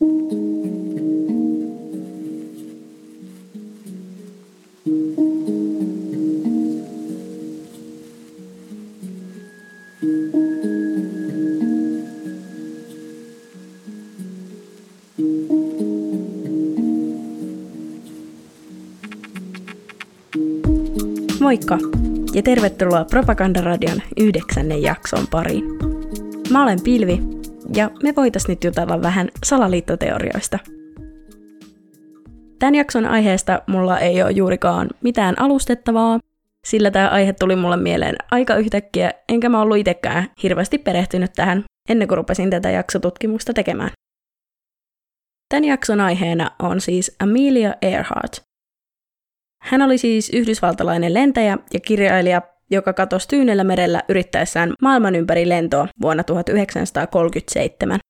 Moikka ja tervetuloa Propagandaradion yhdeksännen jakson pariin. Mä olen Pilvi ja me voitais nyt jutella vähän salaliittoteorioista. Tämän jakson aiheesta mulla ei ole juurikaan mitään alustettavaa, sillä tämä aihe tuli mulle mieleen aika yhtäkkiä, enkä mä ollut itsekään hirveästi perehtynyt tähän ennen kuin rupesin tätä jaksotutkimusta tekemään. Tämän jakson aiheena on siis Amelia Earhart, hän oli siis yhdysvaltalainen lentäjä ja kirjailija, joka katosi Tyynellä merellä yrittäessään maailman ympäri lentoa vuonna 1937.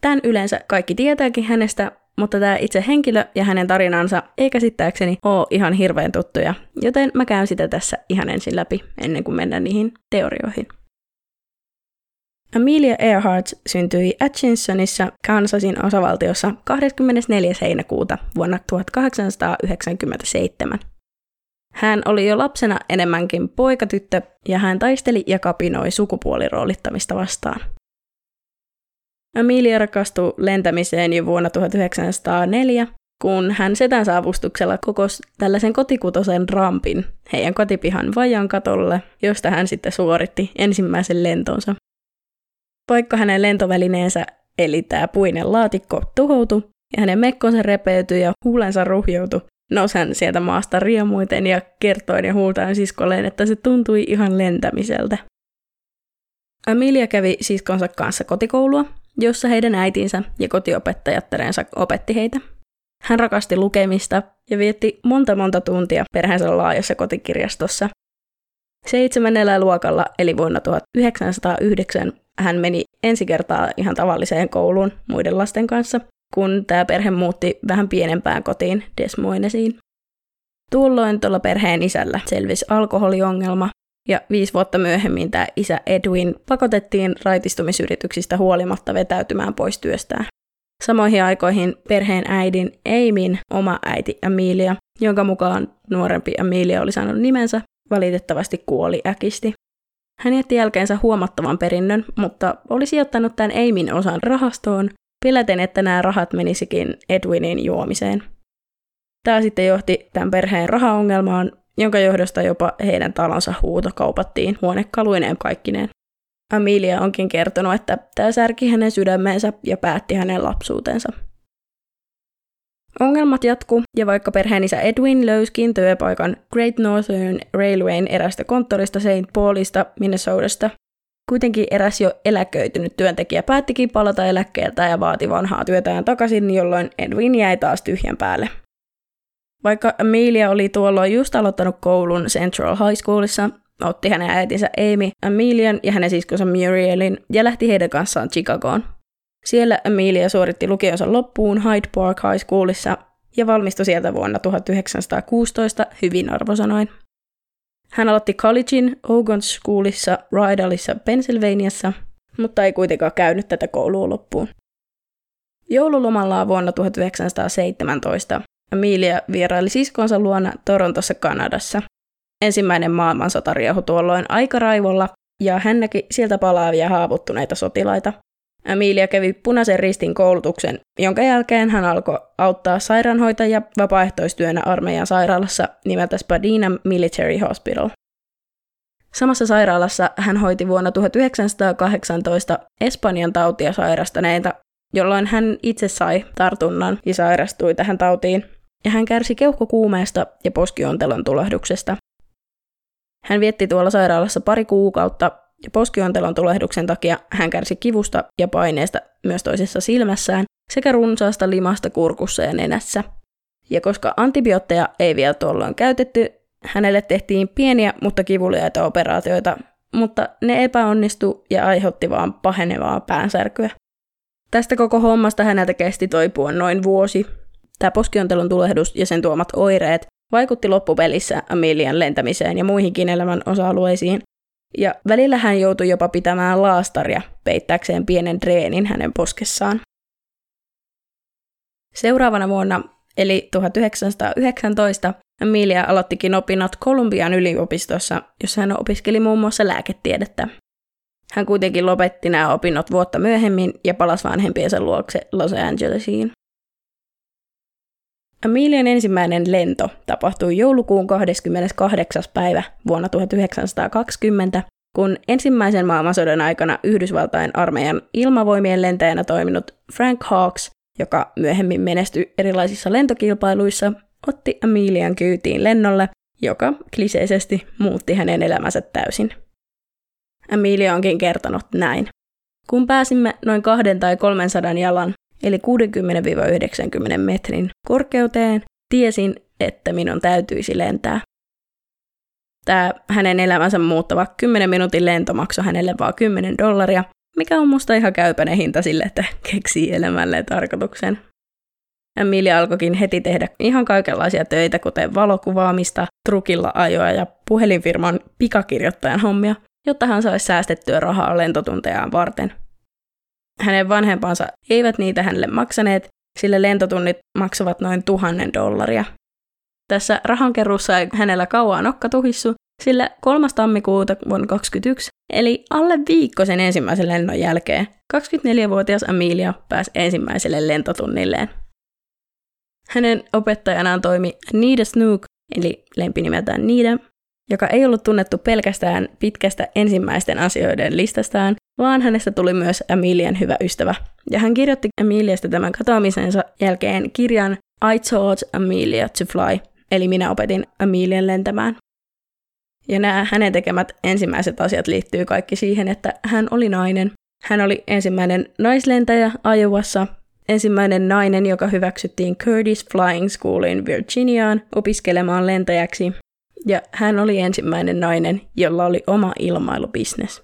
Tämän yleensä kaikki tietääkin hänestä, mutta tämä itse henkilö ja hänen tarinansa ei käsittääkseni ole ihan hirveän tuttuja, joten mä käyn sitä tässä ihan ensin läpi ennen kuin mennään niihin teorioihin. Amelia Earhart syntyi Atchinsonissa, Kansasin osavaltiossa 24. heinäkuuta vuonna 1897. Hän oli jo lapsena enemmänkin poikatyttö ja hän taisteli ja kapinoi sukupuoliroolittamista vastaan. Amelia rakastui lentämiseen jo vuonna 1904, kun hän setänsä avustuksella kokosi tällaisen kotikutosen rampin heidän kotipihan vajan katolle, josta hän sitten suoritti ensimmäisen lentonsa. Vaikka hänen lentovälineensä, eli tämä puinen laatikko, tuhoutui ja hänen mekkonsa repeytyi ja huulensa ruhjoutui, nousi hän sieltä maasta riemuiten ja kertoi ja huultaan siskolleen, että se tuntui ihan lentämiseltä. Amelia kävi siskonsa kanssa kotikoulua, jossa heidän äitinsä ja kotiopettajattarensa opetti heitä. Hän rakasti lukemista ja vietti monta monta tuntia perheensä laajassa kotikirjastossa. Seitsemännellä luokalla, eli vuonna 1909, hän meni ensi kertaa ihan tavalliseen kouluun muiden lasten kanssa, kun tämä perhe muutti vähän pienempään kotiin Des Moinesiin. Tuolloin tuolla perheen isällä selvisi alkoholiongelma, ja viisi vuotta myöhemmin tämä isä Edwin pakotettiin raitistumisyrityksistä huolimatta vetäytymään pois työstään. Samoihin aikoihin perheen äidin Aimin oma äiti Amelia, jonka mukaan nuorempi Amelia oli saanut nimensä, valitettavasti kuoli äkisti. Hän jätti jälkeensä huomattavan perinnön, mutta oli sijoittanut tämän Aimin osan rahastoon, peläten, että nämä rahat menisikin Edwinin juomiseen. Tämä sitten johti tämän perheen rahaongelmaan, jonka johdosta jopa heidän talonsa huuto kaupattiin huonekaluineen kaikkineen. Amelia onkin kertonut, että tämä särki hänen sydämeensä ja päätti hänen lapsuutensa. Ongelmat jatku, ja vaikka perheenisä Edwin löyskin työpaikan Great Northern Railwayn erästä konttorista St. Paulista, Minnesotasta, kuitenkin eräs jo eläköitynyt työntekijä päättikin palata eläkkeeltä ja vaati vanhaa työtään takaisin, jolloin Edwin jäi taas tyhjän päälle. Vaikka Amelia oli tuolloin just aloittanut koulun Central High Schoolissa, otti hänen äitinsä Amy, Amelian ja hänen siskonsa Murielin ja lähti heidän kanssaan Chicagoon. Siellä Amelia suoritti lukionsa loppuun Hyde Park High Schoolissa ja valmistui sieltä vuonna 1916 hyvin arvosanoin. Hän aloitti collegein Ogon Schoolissa Rydalissa Pennsylvaniassa, mutta ei kuitenkaan käynyt tätä koulua loppuun. Joululomallaan vuonna 1917 Amelia vieraili siskonsa luona Torontossa Kanadassa. Ensimmäinen maailmansota riehu tuolloin aika raivolla, ja hän näki sieltä palaavia haavoittuneita sotilaita. Amelia kävi punaisen ristin koulutuksen, jonka jälkeen hän alkoi auttaa sairaanhoitajia vapaaehtoistyönä armeijan sairaalassa nimeltä Spadina Military Hospital. Samassa sairaalassa hän hoiti vuonna 1918 Espanjan tautia sairastaneita, jolloin hän itse sai tartunnan ja sairastui tähän tautiin, ja hän kärsi keuhkokuumeesta ja poskiontelon tulehduksesta. Hän vietti tuolla sairaalassa pari kuukautta poskiontelon tulehduksen takia hän kärsi kivusta ja paineesta myös toisessa silmässään sekä runsaasta limasta kurkussa ja nenässä. Ja koska antibiootteja ei vielä tuolloin käytetty, hänelle tehtiin pieniä mutta kivuliaita operaatioita, mutta ne epäonnistu ja aiheutti vaan pahenevaa päänsärkyä. Tästä koko hommasta häneltä kesti toipua noin vuosi. Tämä poskiontelon tulehdus ja sen tuomat oireet vaikutti loppupelissä Amelian lentämiseen ja muihinkin elämän osa-alueisiin, ja välillä hän joutui jopa pitämään laastaria peittääkseen pienen dreenin hänen poskessaan. Seuraavana vuonna, eli 1919, Emilia aloittikin opinnot Kolumbian yliopistossa, jossa hän opiskeli muun muassa lääketiedettä. Hän kuitenkin lopetti nämä opinnot vuotta myöhemmin ja palasi vanhempiensa luokse Los Angelesiin. Amelian ensimmäinen lento tapahtui joulukuun 28. päivä vuonna 1920, kun ensimmäisen maailmansodan aikana Yhdysvaltain armeijan ilmavoimien lentäjänä toiminut Frank Hawks, joka myöhemmin menestyi erilaisissa lentokilpailuissa, otti Amelian kyytiin lennolle, joka kliseisesti muutti hänen elämänsä täysin. Amelia onkin kertonut näin. Kun pääsimme noin kahden tai 300 jalan, eli 60-90 metrin korkeuteen, tiesin, että minun täytyisi lentää. Tämä hänen elämänsä muuttava 10 minuutin lento maksoi hänelle vain 10 dollaria, mikä on musta ihan käypäinen hinta sille, että keksii elämälle tarkoituksen. Emilia alkoikin heti tehdä ihan kaikenlaisia töitä, kuten valokuvaamista, trukilla ajoa ja puhelinfirman pikakirjoittajan hommia, jotta hän saisi säästettyä rahaa lentotuntejaan varten. Hänen vanhempansa eivät niitä hänelle maksaneet, sillä lentotunnit maksavat noin tuhannen dollaria. Tässä rahankeruussa ei hänellä kauan nokka tuhissu, sillä 3. tammikuuta vuonna 2021, eli alle viikko sen ensimmäisen lennon jälkeen, 24-vuotias Amelia pääsi ensimmäiselle lentotunnilleen. Hänen opettajanaan toimi Nida Snook, eli lempinimeltään Nida, joka ei ollut tunnettu pelkästään pitkästä ensimmäisten asioiden listastaan, vaan hänestä tuli myös Amelian hyvä ystävä. Ja hän kirjoitti Ameliasta tämän katoamisensa jälkeen kirjan I taught Amelia to fly, eli minä opetin Amelian lentämään. Ja nämä hänen tekemät ensimmäiset asiat liittyy kaikki siihen, että hän oli nainen. Hän oli ensimmäinen naislentäjä Iowassa, ensimmäinen nainen, joka hyväksyttiin Curtis Flying Schoolin Virginiaan opiskelemaan lentäjäksi ja hän oli ensimmäinen nainen, jolla oli oma ilmailubisnes.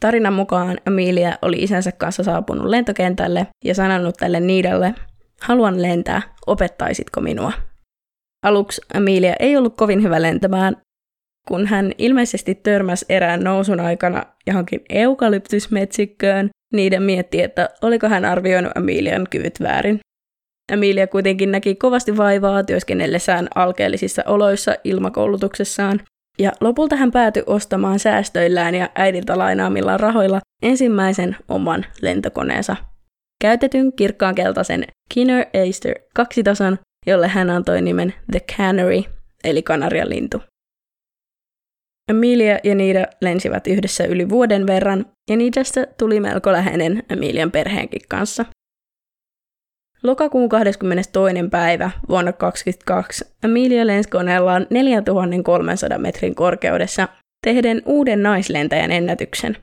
Tarinan mukaan Amelia oli isänsä kanssa saapunut lentokentälle ja sanonut tälle Niidalle, haluan lentää, opettaisitko minua? Aluksi Amelia ei ollut kovin hyvä lentämään, kun hän ilmeisesti törmäsi erään nousun aikana johonkin eukalyptusmetsikköön, niiden mietti, että oliko hän arvioinut Amelian kyvyt väärin. Emilia kuitenkin näki kovasti vaivaa työskennellessään alkeellisissa oloissa ilmakoulutuksessaan, ja lopulta hän päätyi ostamaan säästöillään ja äidiltä lainaamillaan rahoilla ensimmäisen oman lentokoneensa. Käytetyn kirkkaan keltaisen Kinner Easter kaksitason, jolle hän antoi nimen The Canary, eli Kanarian lintu. Emilia ja Niida lensivät yhdessä yli vuoden verran, ja Niidasta tuli melko läheinen Emilian perheenkin kanssa. Lokakuun 22. päivä vuonna 2022 Amelia lensi koneellaan 4300 metrin korkeudessa tehden uuden naislentäjän ennätyksen.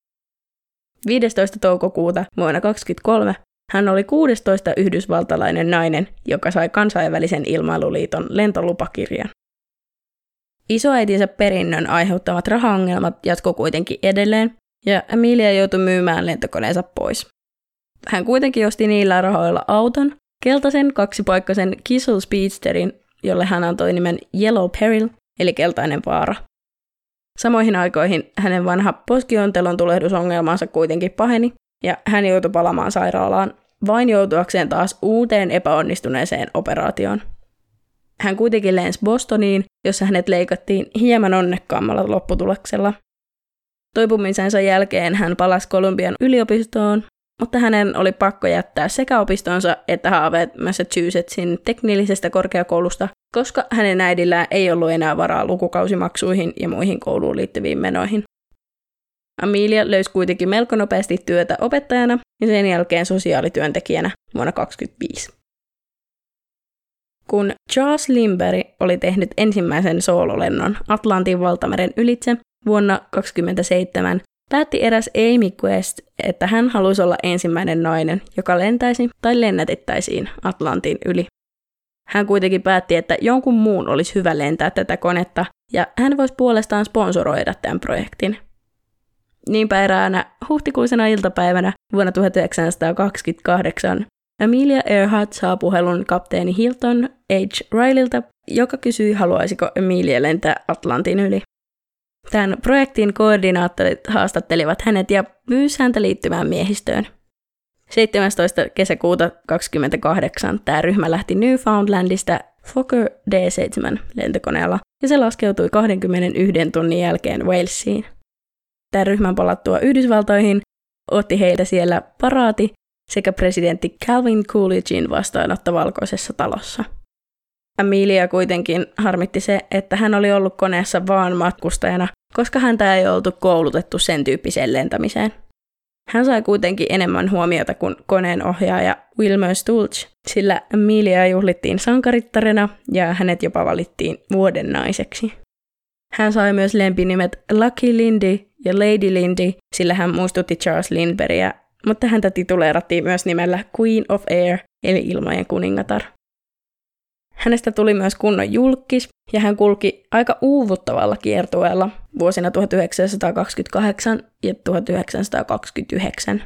15. toukokuuta vuonna 2023 hän oli 16 yhdysvaltalainen nainen, joka sai kansainvälisen ilmailuliiton lentolupakirjan. Isoäitinsä perinnön aiheuttamat rahaongelmat jatkoi kuitenkin edelleen, ja Amelia joutui myymään lentokoneensa pois. Hän kuitenkin osti niillä rahoilla auton, keltaisen kaksipaikkaisen Kissel Speedsterin, jolle hän antoi nimen Yellow Peril, eli keltainen vaara. Samoihin aikoihin hänen vanha poskiontelon tulehdusongelmansa kuitenkin paheni, ja hän joutui palamaan sairaalaan, vain joutuakseen taas uuteen epäonnistuneeseen operaatioon. Hän kuitenkin lensi Bostoniin, jossa hänet leikattiin hieman onnekkaammalla lopputuloksella. Toipumisensa jälkeen hän palasi Kolumbian yliopistoon, mutta hänen oli pakko jättää sekä opistonsa että haaveet Massachusettsin teknillisestä korkeakoulusta, koska hänen äidillään ei ollut enää varaa lukukausimaksuihin ja muihin kouluun liittyviin menoihin. Amelia löysi kuitenkin melko nopeasti työtä opettajana ja sen jälkeen sosiaalityöntekijänä vuonna 2025. Kun Charles Lindbergh oli tehnyt ensimmäisen soololennon Atlantin valtameren ylitse vuonna 1927, päätti eräs Amy Quest, että hän halusi olla ensimmäinen nainen, joka lentäisi tai lennätettäisiin Atlantin yli. Hän kuitenkin päätti, että jonkun muun olisi hyvä lentää tätä konetta, ja hän voisi puolestaan sponsoroida tämän projektin. Niinpä eräänä huhtikuisena iltapäivänä vuonna 1928 Amelia Earhart saa puhelun kapteeni Hilton H. Rileyltä, joka kysyi, haluaisiko Amelia lentää Atlantin yli. Tämän projektin koordinaattorit haastattelivat hänet ja pyysi häntä liittymään miehistöön. 17. kesäkuuta 28 tämä ryhmä lähti Newfoundlandista Fokker D7 lentokoneella ja se laskeutui 21 tunnin jälkeen Walesiin. Tämän ryhmän palattua Yhdysvaltoihin otti heitä siellä paraati sekä presidentti Calvin Coolidgein vastaanotto valkoisessa talossa. Amelia kuitenkin harmitti se, että hän oli ollut koneessa vaan matkustajana, koska häntä ei oltu koulutettu sen tyyppiseen lentämiseen. Hän sai kuitenkin enemmän huomiota kuin koneen ohjaaja Wilmer Stulch, sillä Amelia juhlittiin sankarittarena ja hänet jopa valittiin vuoden naiseksi. Hän sai myös lempinimet Lucky Lindy ja Lady Lindy, sillä hän muistutti Charles Lindbergia, mutta häntä tituleerattiin myös nimellä Queen of Air, eli ilmojen kuningatar. Hänestä tuli myös kunnon julkis, ja hän kulki aika uuvuttavalla kiertueella vuosina 1928 ja 1929.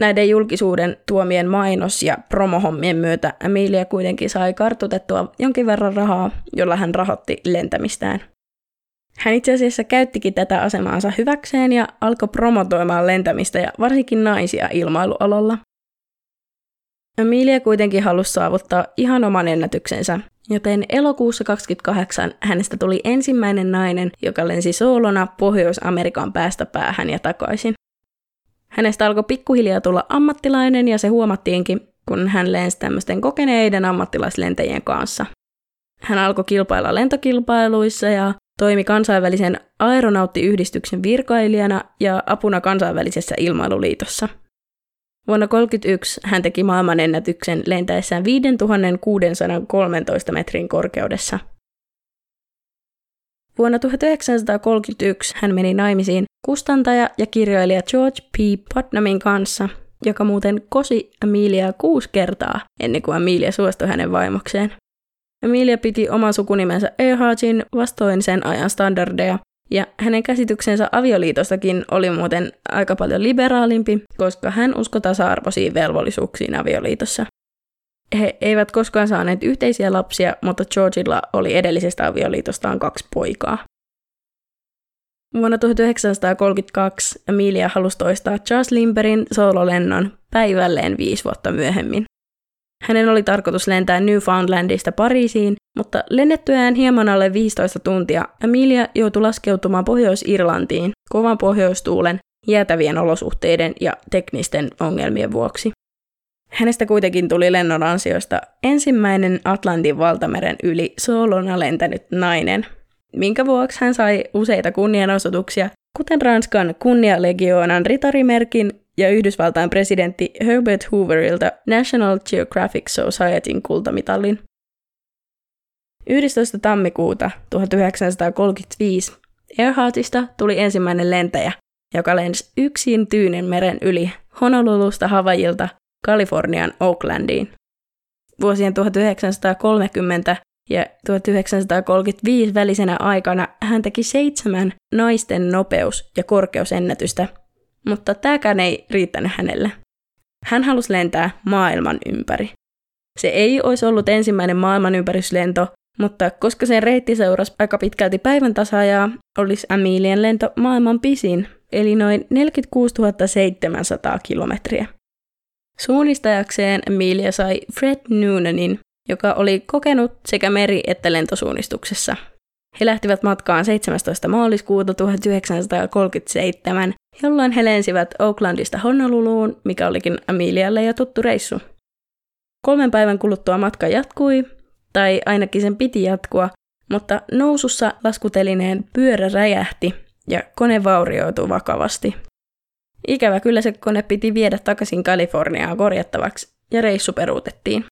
Näiden julkisuuden tuomien mainos- ja promohommien myötä Emilia kuitenkin sai kartutettua jonkin verran rahaa, jolla hän rahoitti lentämistään. Hän itse asiassa käyttikin tätä asemaansa hyväkseen ja alkoi promotoimaan lentämistä ja varsinkin naisia ilmailualolla. Emilia kuitenkin halusi saavuttaa ihan oman ennätyksensä, joten elokuussa 28 hänestä tuli ensimmäinen nainen, joka lensi soolona Pohjois-Amerikan päästä päähän ja takaisin. Hänestä alkoi pikkuhiljaa tulla ammattilainen ja se huomattiinkin, kun hän lensi tämmöisten kokeneiden ammattilaislentäjien kanssa. Hän alkoi kilpailla lentokilpailuissa ja toimi kansainvälisen aeronauttiyhdistyksen virkailijana ja apuna kansainvälisessä ilmailuliitossa – Vuonna 1931 hän teki maailmanennätyksen lentäessään 5613 metrin korkeudessa. Vuonna 1931 hän meni naimisiin kustantaja ja kirjailija George P. Putnamin kanssa, joka muuten kosi Ameliaa kuusi kertaa ennen kuin Amelia suostui hänen vaimokseen. Amelia piti oman sukunimensä Earhartin vastoin sen ajan standardeja ja hänen käsityksensä avioliitostakin oli muuten aika paljon liberaalimpi, koska hän uskoi tasa-arvoisiin velvollisuuksiin avioliitossa. He eivät koskaan saaneet yhteisiä lapsia, mutta Georgilla oli edellisestä avioliitostaan kaksi poikaa. Vuonna 1932 Emilia halusi toistaa Charles Limberin soololennon päivälleen viisi vuotta myöhemmin. Hänen oli tarkoitus lentää Newfoundlandista Pariisiin, mutta lennettyään hieman alle 15 tuntia Amelia joutui laskeutumaan Pohjois-Irlantiin kovan pohjoistuulen, jäätävien olosuhteiden ja teknisten ongelmien vuoksi. Hänestä kuitenkin tuli lennon ansioista ensimmäinen Atlantin valtameren yli soolona lentänyt nainen, minkä vuoksi hän sai useita kunnianosoituksia, kuten Ranskan kunnialegioonaan ritarimerkin ja Yhdysvaltain presidentti Herbert Hooverilta National Geographic Societyn kultamitalin. 11. tammikuuta 1935 Earhartista tuli ensimmäinen lentäjä, joka lensi yksin Tyynen meren yli Honolulusta Havajilta Kalifornian Oaklandiin. Vuosien 1930 ja 1935 välisenä aikana hän teki seitsemän naisten nopeus- ja korkeusennätystä mutta tämäkään ei riittänyt hänelle. Hän halusi lentää maailman ympäri. Se ei olisi ollut ensimmäinen maailmanympäryyslento, mutta koska sen reitti seurasi aika pitkälti päivän tasaajaa, olisi Amelian lento maailman pisin, eli noin 46 700 kilometriä. Suunnistajakseen Amelia sai Fred Noonanin, joka oli kokenut sekä meri- että lentosuunnistuksessa. He lähtivät matkaan 17. maaliskuuta 1937 jolloin he lensivät Oaklandista Honoluluun, mikä olikin Amelialle jo tuttu reissu. Kolmen päivän kuluttua matka jatkui, tai ainakin sen piti jatkua, mutta nousussa laskutelineen pyörä räjähti ja kone vaurioitui vakavasti. Ikävä kyllä se kone piti viedä takaisin Kaliforniaan korjattavaksi ja reissu peruutettiin.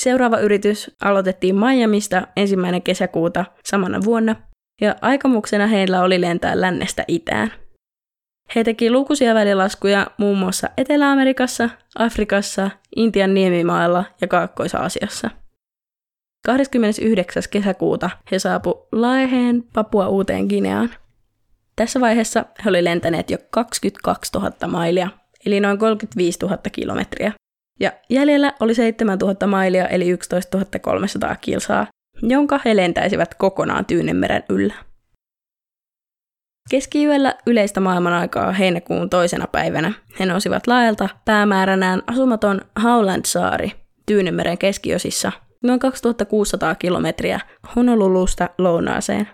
Seuraava yritys aloitettiin Miamista ensimmäinen kesäkuuta samana vuonna, ja aikomuksena heillä oli lentää lännestä itään. He teki lukuisia välilaskuja muun muassa Etelä-Amerikassa, Afrikassa, Intian niemimailla ja Kaakkois-Aasiassa. 29. kesäkuuta he saapu Laeheen Papua uuteen Gineaan. Tässä vaiheessa he oli lentäneet jo 22 000 mailia, eli noin 35 000 kilometriä. Ja jäljellä oli 7 000 mailia, eli 11 300 kilsaa, jonka he lentäisivät kokonaan Tyynemeren yllä. Keskiyöllä yleistä maailmanaikaa heinäkuun toisena päivänä he nousivat laajalta päämääränään asumaton Howland-saari Tyynemeren keskiosissa noin 2600 kilometriä Honolulusta lounaaseen.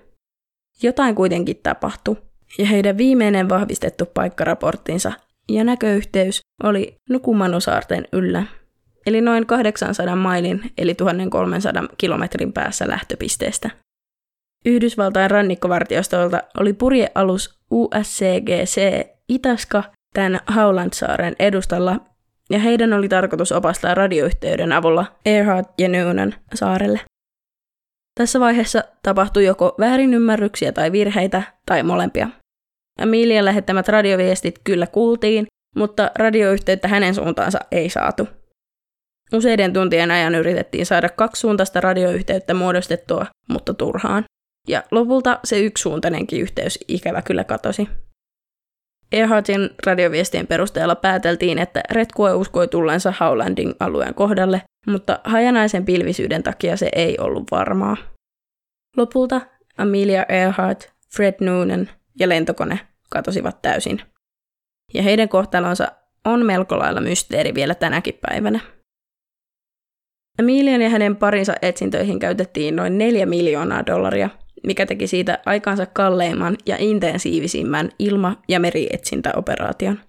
Jotain kuitenkin tapahtui, ja heidän viimeinen vahvistettu paikkaraporttinsa ja näköyhteys oli Nukumanosaarten yllä, eli noin 800 mailin eli 1300 kilometrin päässä lähtöpisteestä. Yhdysvaltain rannikkovartiostolta oli purjealus USCGC Itaska tämän Howland-saaren edustalla, ja heidän oli tarkoitus opastaa radioyhteyden avulla Earhart ja Noonan saarelle. Tässä vaiheessa tapahtui joko väärinymmärryksiä tai virheitä, tai molempia. Amelian lähettämät radioviestit kyllä kuultiin, mutta radioyhteyttä hänen suuntaansa ei saatu. Useiden tuntien ajan yritettiin saada kaksisuuntaista radioyhteyttä muodostettua, mutta turhaan. Ja lopulta se yksisuuntainenkin yhteys ikävä kyllä katosi. Earhartin radioviestien perusteella pääteltiin, että retkue uskoi tullensa Howlandin alueen kohdalle, mutta hajanaisen pilvisyyden takia se ei ollut varmaa. Lopulta Amelia Earhart, Fred Noonan ja lentokone katosivat täysin. Ja heidän kohtalonsa on melko lailla mysteeri vielä tänäkin päivänä. Amelian ja hänen parinsa etsintöihin käytettiin noin 4 miljoonaa dollaria, mikä teki siitä aikansa kalleimman ja intensiivisimmän ilma- ja merietsintäoperaation.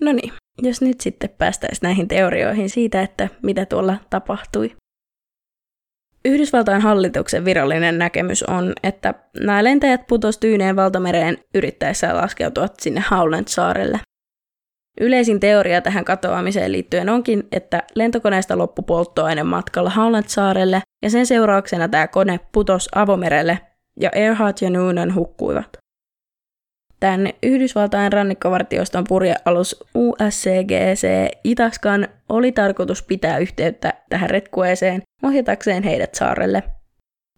No niin, jos nyt sitten päästäisiin näihin teorioihin siitä, että mitä tuolla tapahtui. Yhdysvaltain hallituksen virallinen näkemys on, että nämä lentäjät putos Tyyneen valtamereen yrittäessään laskeutua sinne Howland-saarelle. Yleisin teoria tähän katoamiseen liittyen onkin, että lentokoneesta loppu polttoaine matkalla Howland-saarelle ja sen seurauksena tämä kone putos avomerelle ja Earhart ja Noonan hukkuivat. Tämän Yhdysvaltain rannikkovartioston purjealus USCGC Itaskan oli tarkoitus pitää yhteyttä tähän retkueeseen ohjatakseen heidät saarelle.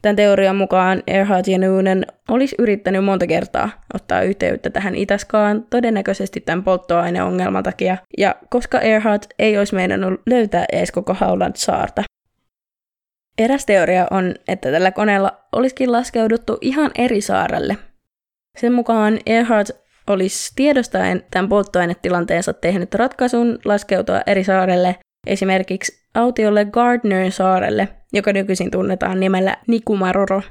Tämän teorian mukaan Earhart ja Noonan olisi yrittänyt monta kertaa ottaa yhteyttä tähän Itaskaan, todennäköisesti tämän polttoaineongelman takia, ja koska Earhart ei olisi meinannut löytää edes koko Howland saarta. Eräs teoria on, että tällä koneella olisikin laskeuduttu ihan eri saarelle, sen mukaan Earhart olisi tiedostaen tämän polttoainetilanteensa tehnyt ratkaisun laskeutua eri saarelle, esimerkiksi autiolle Gardner saarelle, joka nykyisin tunnetaan nimellä Nikumaroro.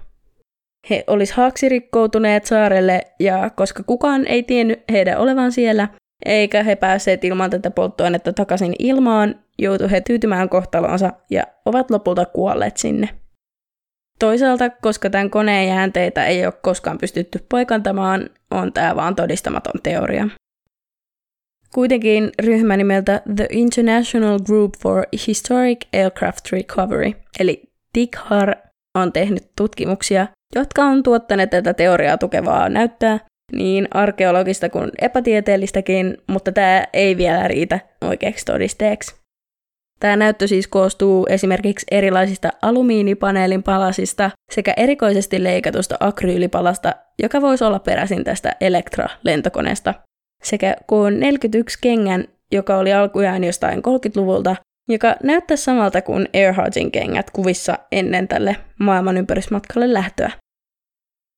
He olisi haaksirikkoutuneet saarelle ja koska kukaan ei tiennyt heidän olevan siellä, eikä he päässeet ilman tätä polttoainetta takaisin ilmaan, joutu he tyytymään kohtalonsa ja ovat lopulta kuolleet sinne. Toisaalta, koska tämän koneen jäänteitä ei ole koskaan pystytty paikantamaan, on tämä vaan todistamaton teoria. Kuitenkin ryhmä nimeltä The International Group for Historic Aircraft Recovery, eli TIGHAR, on tehnyt tutkimuksia, jotka on tuottaneet tätä teoriaa tukevaa näyttöä, niin arkeologista kuin epätieteellistäkin, mutta tämä ei vielä riitä oikeaksi todisteeksi. Tämä näyttö siis koostuu esimerkiksi erilaisista alumiinipaneelin palasista sekä erikoisesti leikatusta akryylipalasta, joka voisi olla peräisin tästä Elektra-lentokoneesta, sekä K41 kengän, joka oli alkujaan jostain 30-luvulta, joka näyttää samalta kuin Earhartin kengät kuvissa ennen tälle maailmanympärysmatkalle lähtöä.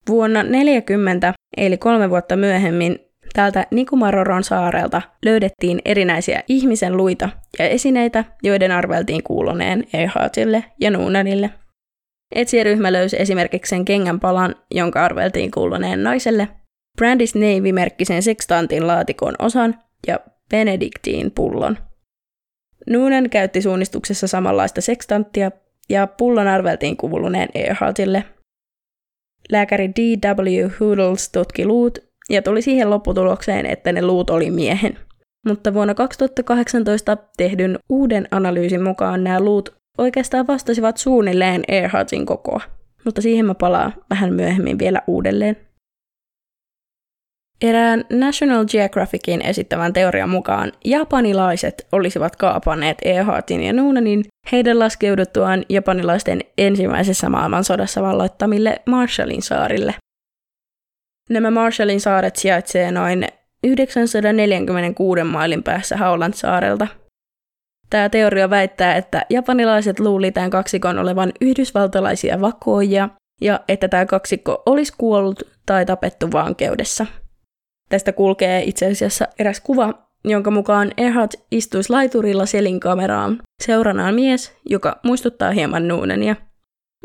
Vuonna 40, eli kolme vuotta myöhemmin, Täältä Nikumaroron saarelta löydettiin erinäisiä ihmisen luita ja esineitä, joiden arveltiin kuuluneen Earhartille ja Noonanille. Etsijaryhmä löysi esimerkiksi sen kengän palan, jonka arveltiin kuuluneen naiselle, Brandis Navy-merkkisen sextantin laatikon osan ja Benedictin pullon. Noonan käytti suunnistuksessa samanlaista sextanttia ja pullon arveltiin kuuluneen Earhartille. Lääkäri D.W. Hoodles tutki luut ja tuli siihen lopputulokseen, että ne luut oli miehen. Mutta vuonna 2018 tehdyn uuden analyysin mukaan nämä luut oikeastaan vastasivat suunnilleen Earhartin kokoa. Mutta siihen mä palaan vähän myöhemmin vielä uudelleen. Erään National Geographicin esittävän teorian mukaan japanilaiset olisivat kaapanneet Earhartin ja Noonanin heidän laskeuduttuaan japanilaisten ensimmäisessä maailmansodassa valloittamille Marshallin saarille. Nämä Marshallin saaret sijaitsee noin 946 mailin päässä Howland-saarelta. Tämä teoria väittää, että japanilaiset luuli tämän kaksikon olevan yhdysvaltalaisia vakoojia ja että tämä kaksikko olisi kuollut tai tapettu vankeudessa. Tästä kulkee itse asiassa eräs kuva, jonka mukaan Erhard istuisi laiturilla selin kameraan seuranaan mies, joka muistuttaa hieman Nuunenia.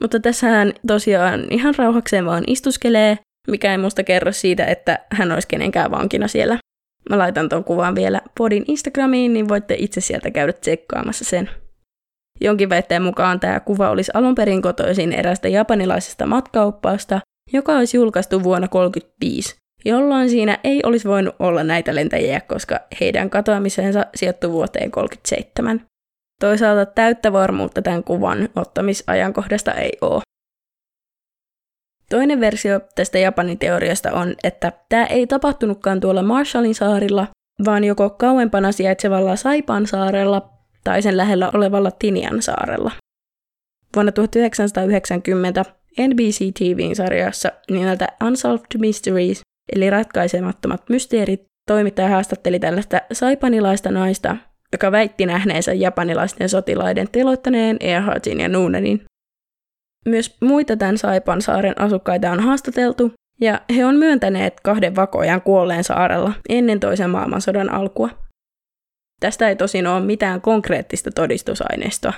Mutta tässä hän tosiaan ihan rauhakseen vaan istuskelee, mikä ei musta kerro siitä, että hän olisi kenenkään vankina siellä. Mä laitan tuon kuvan vielä podin Instagramiin, niin voitte itse sieltä käydä tsekkaamassa sen. Jonkin väitteen mukaan tämä kuva olisi alun perin kotoisin erästä japanilaisesta matkaoppaasta, joka olisi julkaistu vuonna 1935, jolloin siinä ei olisi voinut olla näitä lentäjiä, koska heidän katoamisensa sijoittui vuoteen 1937. Toisaalta täyttä varmuutta tämän kuvan ottamisajankohdasta ei ole. Toinen versio tästä Japanin teoriasta on, että tämä ei tapahtunutkaan tuolla Marshallin saarilla, vaan joko kauempana sijaitsevalla Saipan saarella tai sen lähellä olevalla Tinian saarella. Vuonna 1990 NBC TVn sarjassa nimeltä Unsolved Mysteries, eli ratkaisemattomat mysteerit, toimittaja haastatteli tällaista saipanilaista naista, joka väitti nähneensä japanilaisten sotilaiden teloittaneen Earhartin ja Noonenin. Myös muita tämän Saipan saaren asukkaita on haastateltu, ja he on myöntäneet kahden vakojan kuolleen saarella ennen toisen maailmansodan alkua. Tästä ei tosin ole mitään konkreettista todistusaineistoa.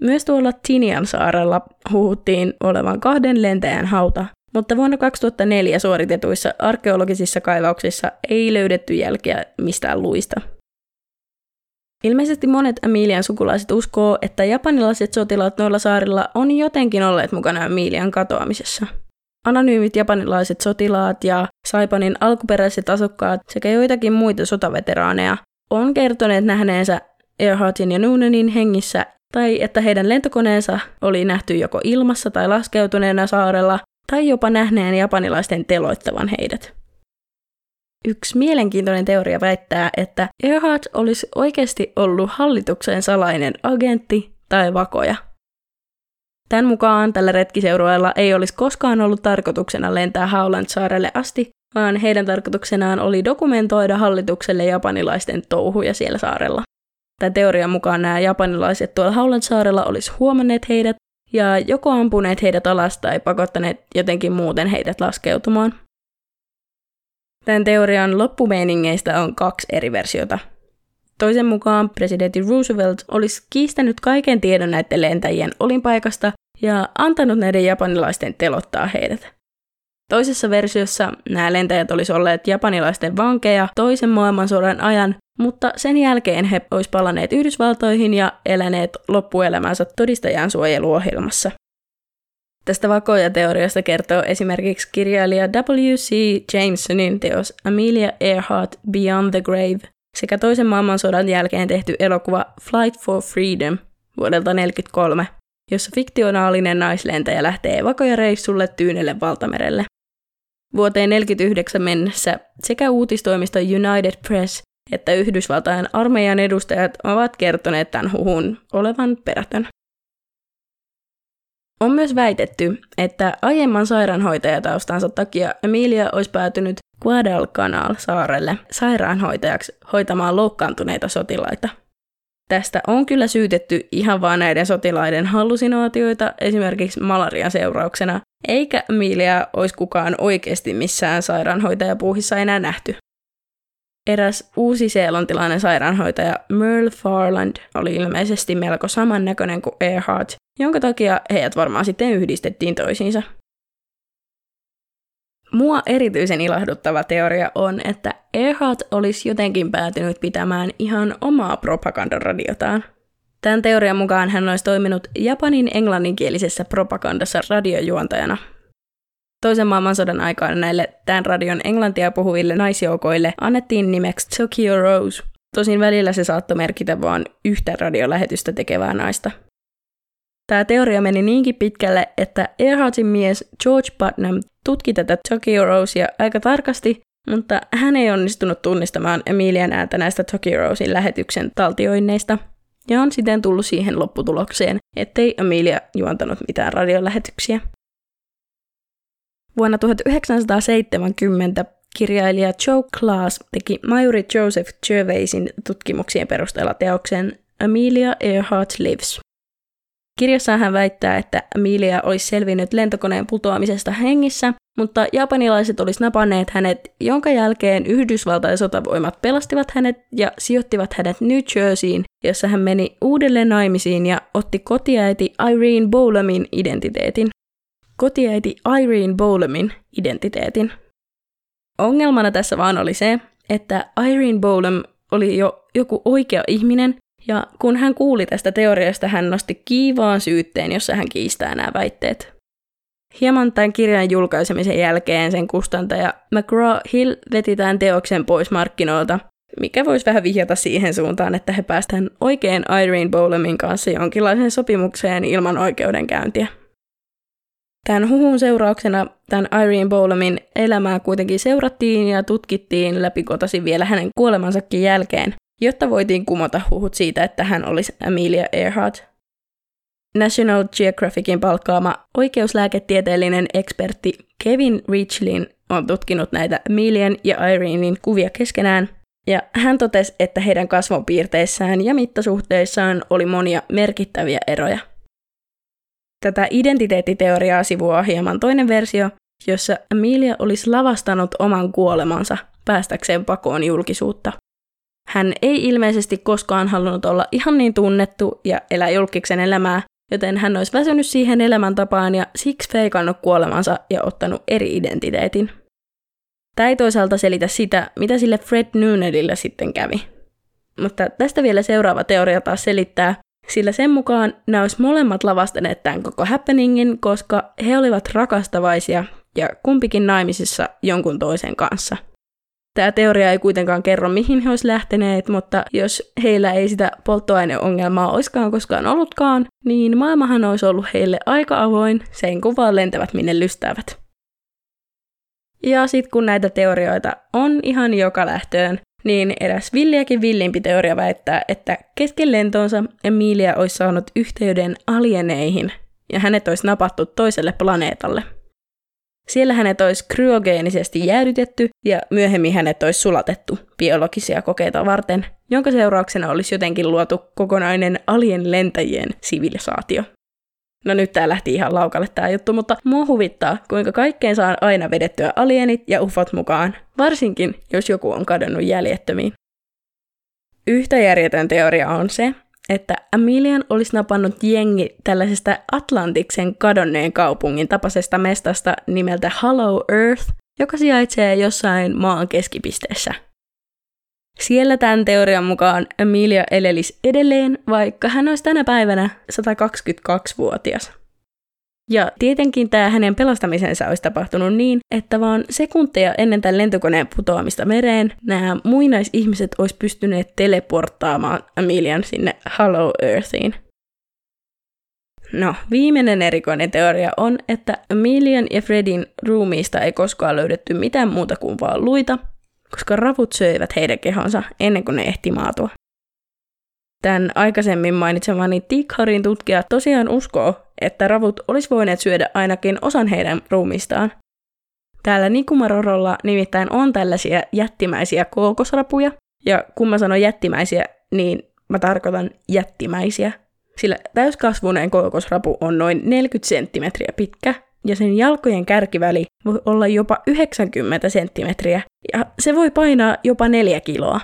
Myös tuolla Tinian saarella huhuttiin olevan kahden lentäjän hauta, mutta vuonna 2004 suoritetuissa arkeologisissa kaivauksissa ei löydetty jälkeä mistään luista. Ilmeisesti monet Emilian sukulaiset uskoo, että japanilaiset sotilaat noilla saarilla on jotenkin olleet mukana Emilian katoamisessa. Anonyymit japanilaiset sotilaat ja Saipanin alkuperäiset asukkaat sekä joitakin muita sotaveteraaneja on kertoneet nähneensä Earhartin ja Noonanin hengissä tai että heidän lentokoneensa oli nähty joko ilmassa tai laskeutuneena saarella tai jopa nähneen japanilaisten teloittavan heidät. Yksi mielenkiintoinen teoria väittää, että Earhart olisi oikeasti ollut hallituksen salainen agentti tai vakoja. Tämän mukaan tällä retkiseurueella ei olisi koskaan ollut tarkoituksena lentää Howland-saarelle asti, vaan heidän tarkoituksenaan oli dokumentoida hallitukselle japanilaisten touhuja siellä saarella. Tämän teorian mukaan nämä japanilaiset tuolla Howland-saarella olisi huomanneet heidät ja joko ampuneet heidät alas tai pakottaneet jotenkin muuten heidät laskeutumaan. Tämän teorian loppumeiningeistä on kaksi eri versiota. Toisen mukaan presidentti Roosevelt olisi kiistänyt kaiken tiedon näiden lentäjien olinpaikasta ja antanut näiden japanilaisten telottaa heidät. Toisessa versiossa nämä lentäjät olisivat olleet japanilaisten vankeja toisen maailmansodan ajan, mutta sen jälkeen he olisivat palanneet Yhdysvaltoihin ja eläneet loppuelämänsä todistajan suojeluohjelmassa. Tästä vakoja-teoriasta kertoo esimerkiksi kirjailija W.C. Jamesonin teos Amelia Earhart Beyond the Grave sekä toisen maailmansodan jälkeen tehty elokuva Flight for Freedom vuodelta 1943, jossa fiktionaalinen naislentäjä lähtee vakoja-reissulle Tyynelle valtamerelle. Vuoteen 1949 mennessä sekä uutistoimisto United Press että Yhdysvaltain armeijan edustajat ovat kertoneet tämän huhun olevan perätön. On myös väitetty, että aiemman sairaanhoitajataustansa takia Emilia olisi päätynyt Guadalcanal-saarelle sairaanhoitajaksi hoitamaan loukkaantuneita sotilaita. Tästä on kyllä syytetty ihan vaan näiden sotilaiden hallusinaatioita esimerkiksi malarian seurauksena, eikä Emilia olisi kukaan oikeasti missään sairaanhoitajapuuhissa enää nähty. Eräs uusi-seelantilainen sairaanhoitaja Merle Farland oli ilmeisesti melko samannäköinen kuin Earhart, jonka takia heidät varmaan sitten yhdistettiin toisiinsa. Mua erityisen ilahduttava teoria on, että Earhart olisi jotenkin päätynyt pitämään ihan omaa propagandaradiotaan. Tämän teorian mukaan hän olisi toiminut Japanin englanninkielisessä propagandassa radiojuontajana. Toisen maailmansodan aikana näille tämän radion englantia puhuville naisjoukoille annettiin nimeksi Tokyo Rose. Tosin välillä se saattoi merkitä vain yhtä radiolähetystä tekevää naista. Tämä teoria meni niinkin pitkälle, että Earhartin mies George Putnam tutki tätä Tokyo Rosea aika tarkasti, mutta hän ei onnistunut tunnistamaan Emilian ääntä näistä Tokyo Rosein lähetyksen taltioinneista, ja on siten tullut siihen lopputulokseen, ettei Emilia juontanut mitään radiolähetyksiä. Vuonna 1970 kirjailija Joe Class teki majuri Joseph Gervaisin tutkimuksien perusteella teoksen Amelia Earhart Lives. Kirjassaan hän väittää, että Amelia olisi selvinnyt lentokoneen putoamisesta hengissä, mutta japanilaiset olisi napanneet hänet, jonka jälkeen Yhdysvaltain sotavoimat pelastivat hänet ja sijoittivat hänet New Jerseyin, jossa hän meni uudelleen naimisiin ja otti kotiäiti Irene Bowlamin identiteetin. Kotiäiti Irene Bowlamin identiteetin. Ongelmana tässä vaan oli se, että Irene Bowlam oli jo joku oikea ihminen, ja kun hän kuuli tästä teoriasta, hän nosti kiivaan syytteen, jossa hän kiistää nämä väitteet. Hieman tämän kirjan julkaisemisen jälkeen sen kustantaja McGraw-Hill veti tämän teoksen pois markkinoilta, mikä voisi vähän vihjata siihen suuntaan, että he päästään oikein Irene Bowlemin kanssa jonkinlaiseen sopimukseen ilman oikeudenkäyntiä. Tämän huhun seurauksena tämän Irene Bowlemin elämää kuitenkin seurattiin ja tutkittiin läpikotaisin vielä hänen kuolemansakin jälkeen, jotta voitiin kumota huhut siitä, että hän olisi Amelia Earhart. National Geographicin palkkaama oikeuslääketieteellinen ekspertti Kevin Richlin on tutkinut näitä Amelian ja Irenein kuvia keskenään, ja hän totesi, että heidän kasvopiirteissään ja mittasuhteissaan oli monia merkittäviä eroja. Tätä identiteettiteoriaa sivuaa hieman toinen versio, jossa Amelia olisi lavastanut oman kuolemansa päästäkseen pakoon julkisuutta. Hän ei ilmeisesti koskaan halunnut olla ihan niin tunnettu ja elää julkiksen elämää, joten hän olisi väsynyt siihen elämäntapaan ja siksi feikannut kuolemansa ja ottanut eri identiteetin. Tämä ei toisaalta selitä sitä, mitä sille Fred Noonedille sitten kävi. Mutta tästä vielä seuraava teoria taas selittää, sillä sen mukaan nämä olisi molemmat lavastaneet tämän koko happeningin, koska he olivat rakastavaisia ja kumpikin naimisissa jonkun toisen kanssa – Tämä teoria ei kuitenkaan kerro, mihin he olisivat lähteneet, mutta jos heillä ei sitä polttoaineongelmaa olisikaan koskaan ollutkaan, niin maailmahan olisi ollut heille aika avoin, sen kun vaan lentävät minne lystävät. Ja sitten kun näitä teorioita on ihan joka lähtöön, niin eräs villiäkin villimpi teoria väittää, että kesken lentonsa Emilia olisi saanut yhteyden alieneihin ja hänet olisi napattu toiselle planeetalle – siellä hänet olisi kryogeenisesti jäädytetty ja myöhemmin hänet olisi sulatettu biologisia kokeita varten, jonka seurauksena olisi jotenkin luotu kokonainen alien lentäjien sivilisaatio. No nyt tää lähti ihan laukalle tää juttu, mutta mua huvittaa, kuinka kaikkeen saa aina vedettyä alienit ja ufot mukaan, varsinkin jos joku on kadonnut jäljettömiin. Yhtä järjetön teoria on se, että Amelian olisi napannut jengi tällaisesta Atlantiksen kadonneen kaupungin tapaisesta mestasta nimeltä Hollow Earth, joka sijaitsee jossain maan keskipisteessä. Siellä tämän teorian mukaan Amelia elelisi edelleen, vaikka hän olisi tänä päivänä 122-vuotias. Ja tietenkin tämä hänen pelastamisensa olisi tapahtunut niin, että vaan sekunteja ennen tämän lentokoneen putoamista mereen nämä muinaisihmiset olisi pystyneet teleporttaamaan Amelian sinne Hollow Earthiin. No, viimeinen erikoinen teoria on, että Amelian ja Fredin ruumiista ei koskaan löydetty mitään muuta kuin vaan luita, koska ravut söivät heidän kehonsa ennen kuin ne ehti maatua. Tämän aikaisemmin mainitsemani Tikharin tutkija tosiaan uskoo, että ravut olisi voineet syödä ainakin osan heidän ruumistaan. Täällä Nikumarorolla nimittäin on tällaisia jättimäisiä kookosrapuja, ja kun mä sanon jättimäisiä, niin mä tarkoitan jättimäisiä. Sillä täyskasvunen kookosrapu on noin 40 senttimetriä pitkä, ja sen jalkojen kärkiväli voi olla jopa 90 senttimetriä, ja se voi painaa jopa 4 kiloa.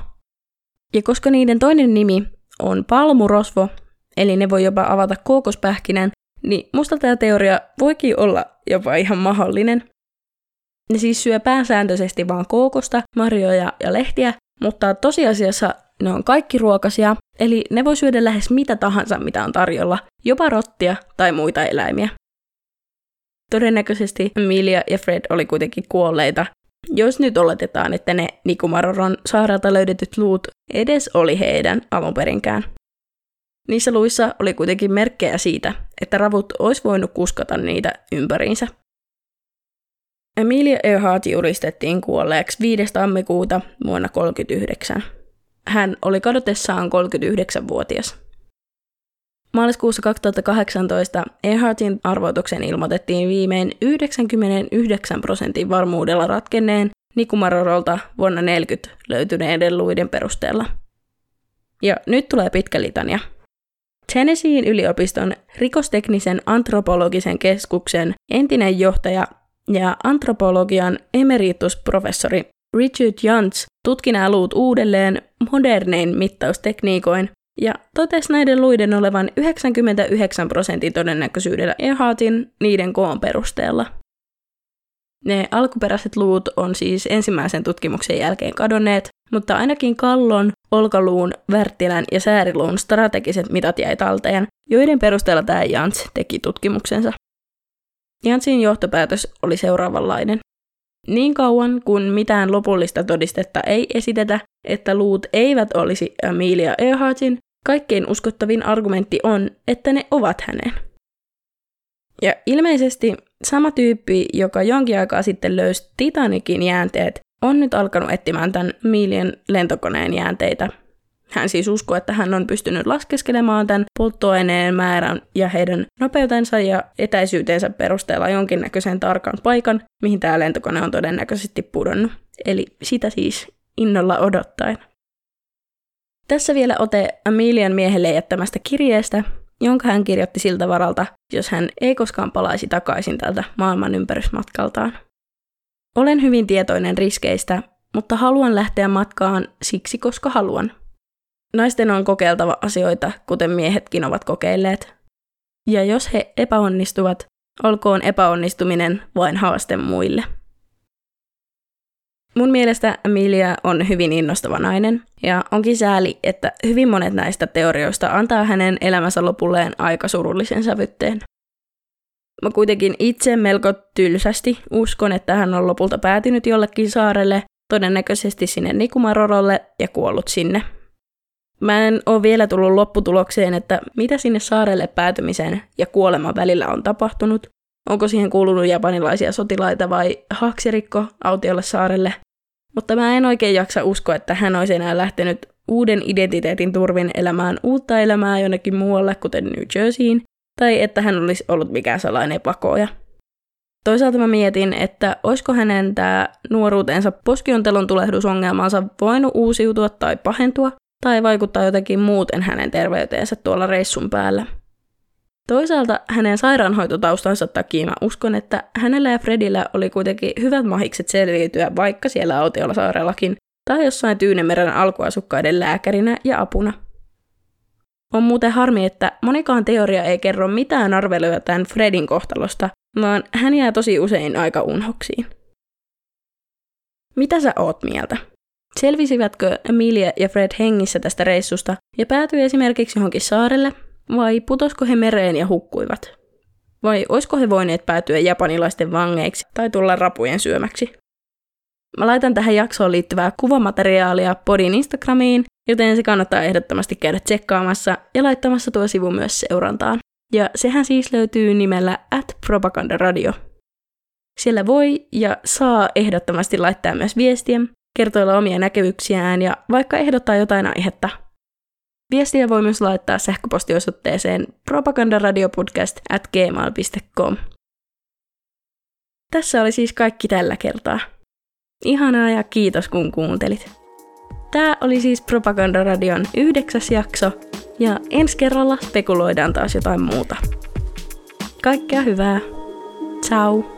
Ja koska niiden toinen nimi on palmurosvo, eli ne voi jopa avata kookospähkinän, niin musta tämä teoria voikin olla jopa ihan mahdollinen. Ne siis syö pääsääntöisesti vaan kookosta, marjoja ja lehtiä, mutta tosiasiassa ne on kaikki ruokasia, eli ne voi syödä lähes mitä tahansa, mitä on tarjolla, jopa rottia tai muita eläimiä. Todennäköisesti Emilia ja Fred oli kuitenkin kuolleita, jos nyt oletetaan, että ne Nikumaroron saarelta löydetyt luut edes oli heidän alunperinkään. Niissä luissa oli kuitenkin merkkejä siitä, että ravut olisi voinut kuskata niitä ympäriinsä. Emilia Earhart julistettiin kuolleeksi 5. tammikuuta vuonna 1939. Hän oli kadotessaan 39-vuotias. Maaliskuussa 2018 Earhartin arvoituksen ilmoitettiin viimein 99 prosentin varmuudella ratkenneen Nikumarorolta vuonna 40 löytyneiden luiden perusteella. Ja nyt tulee pitkä litania. Tennesseein yliopiston rikosteknisen antropologisen keskuksen entinen johtaja ja antropologian emeritusprofessori Richard Jantz tutki nämä luut uudelleen modernein mittaustekniikoin ja totesi näiden luiden olevan 99 prosentin todennäköisyydellä Earhartin niiden koon perusteella. Ne alkuperäiset luut on siis ensimmäisen tutkimuksen jälkeen kadonneet, mutta ainakin kallon, olkaluun, värttilän ja sääriluun strategiset mitat jäi talteen, joiden perusteella tämä Jans teki tutkimuksensa. Jansin johtopäätös oli seuraavanlainen. Niin kauan kun mitään lopullista todistetta ei esitetä, että luut eivät olisi Amelia Earhartin, kaikkein uskottavin argumentti on, että ne ovat hänen. Ja ilmeisesti sama tyyppi, joka jonkin aikaa sitten löysi Titanikin jäänteet, on nyt alkanut etsimään tämän Miilien lentokoneen jäänteitä. Hän siis uskoo, että hän on pystynyt laskeskelemaan tämän polttoaineen määrän ja heidän nopeutensa ja etäisyytensä perusteella jonkinnäköisen tarkan paikan, mihin tämä lentokone on todennäköisesti pudonnut. Eli sitä siis innolla odottaen. Tässä vielä ote Amelian miehelle jättämästä kirjeestä, jonka hän kirjoitti siltä varalta, jos hän ei koskaan palaisi takaisin tältä maailman ympärysmatkaltaan. Olen hyvin tietoinen riskeistä, mutta haluan lähteä matkaan siksi, koska haluan. Naisten on kokeiltava asioita, kuten miehetkin ovat kokeilleet. Ja jos he epäonnistuvat, olkoon epäonnistuminen vain haaste muille. Mun mielestä Emilia on hyvin innostava nainen, ja onkin sääli, että hyvin monet näistä teorioista antaa hänen elämänsä lopulleen aika surullisen sävytteen. Mä kuitenkin itse melko tylsästi uskon, että hän on lopulta päätynyt jollekin saarelle, todennäköisesti sinne Nikumarorolle ja kuollut sinne. Mä en ole vielä tullut lopputulokseen, että mitä sinne saarelle päätymisen ja kuoleman välillä on tapahtunut. Onko siihen kuulunut japanilaisia sotilaita vai haaksirikko autiolle saarelle. Mutta mä en oikein jaksa uskoa, että hän olisi enää lähtenyt uuden identiteetin turvin elämään uutta elämää jonnekin muualle, kuten New Jerseyin, tai että hän olisi ollut mikään salainen pakoja. Toisaalta mä mietin, että olisiko hänen tämä nuoruutensa poskiontelon tulehdusongelmansa voinut uusiutua tai pahentua, tai vaikuttaa jotenkin muuten hänen terveyteensä tuolla reissun päällä. Toisaalta hänen sairaanhoitotaustansa takia mä uskon, että hänellä ja Fredillä oli kuitenkin hyvät mahikset selviytyä vaikka siellä autiolla saarellakin, tai jossain Tyynemeren alkuasukkaiden lääkärinä ja apuna. On muuten harmi, että monikaan teoria ei kerro mitään arveluja tämän Fredin kohtalosta, vaan hän jää tosi usein aika unhoksiin. Mitä sä oot mieltä? Selvisivätkö Emilia ja Fred hengissä tästä reissusta ja päätyi esimerkiksi johonkin saarelle, vai putosko he mereen ja hukkuivat? Vai oisko he voineet päätyä japanilaisten vangeiksi tai tulla rapujen syömäksi? Mä laitan tähän jaksoon liittyvää kuvamateriaalia podin Instagramiin, joten se kannattaa ehdottomasti käydä tsekkaamassa ja laittamassa tuo sivu myös seurantaan. Ja sehän siis löytyy nimellä at propagandaradio. Siellä voi ja saa ehdottomasti laittaa myös viestiä, kertoilla omia näkemyksiään ja vaikka ehdottaa jotain aihetta. Viestiä voi myös laittaa sähköpostiosoitteeseen propagandaradiopodcast at gmail.com. Tässä oli siis kaikki tällä kertaa. Ihanaa ja kiitos kun kuuntelit. Tämä oli siis Propagandaradion yhdeksäs jakso, ja ensi kerralla spekuloidaan taas jotain muuta. Kaikkea hyvää. Ciao.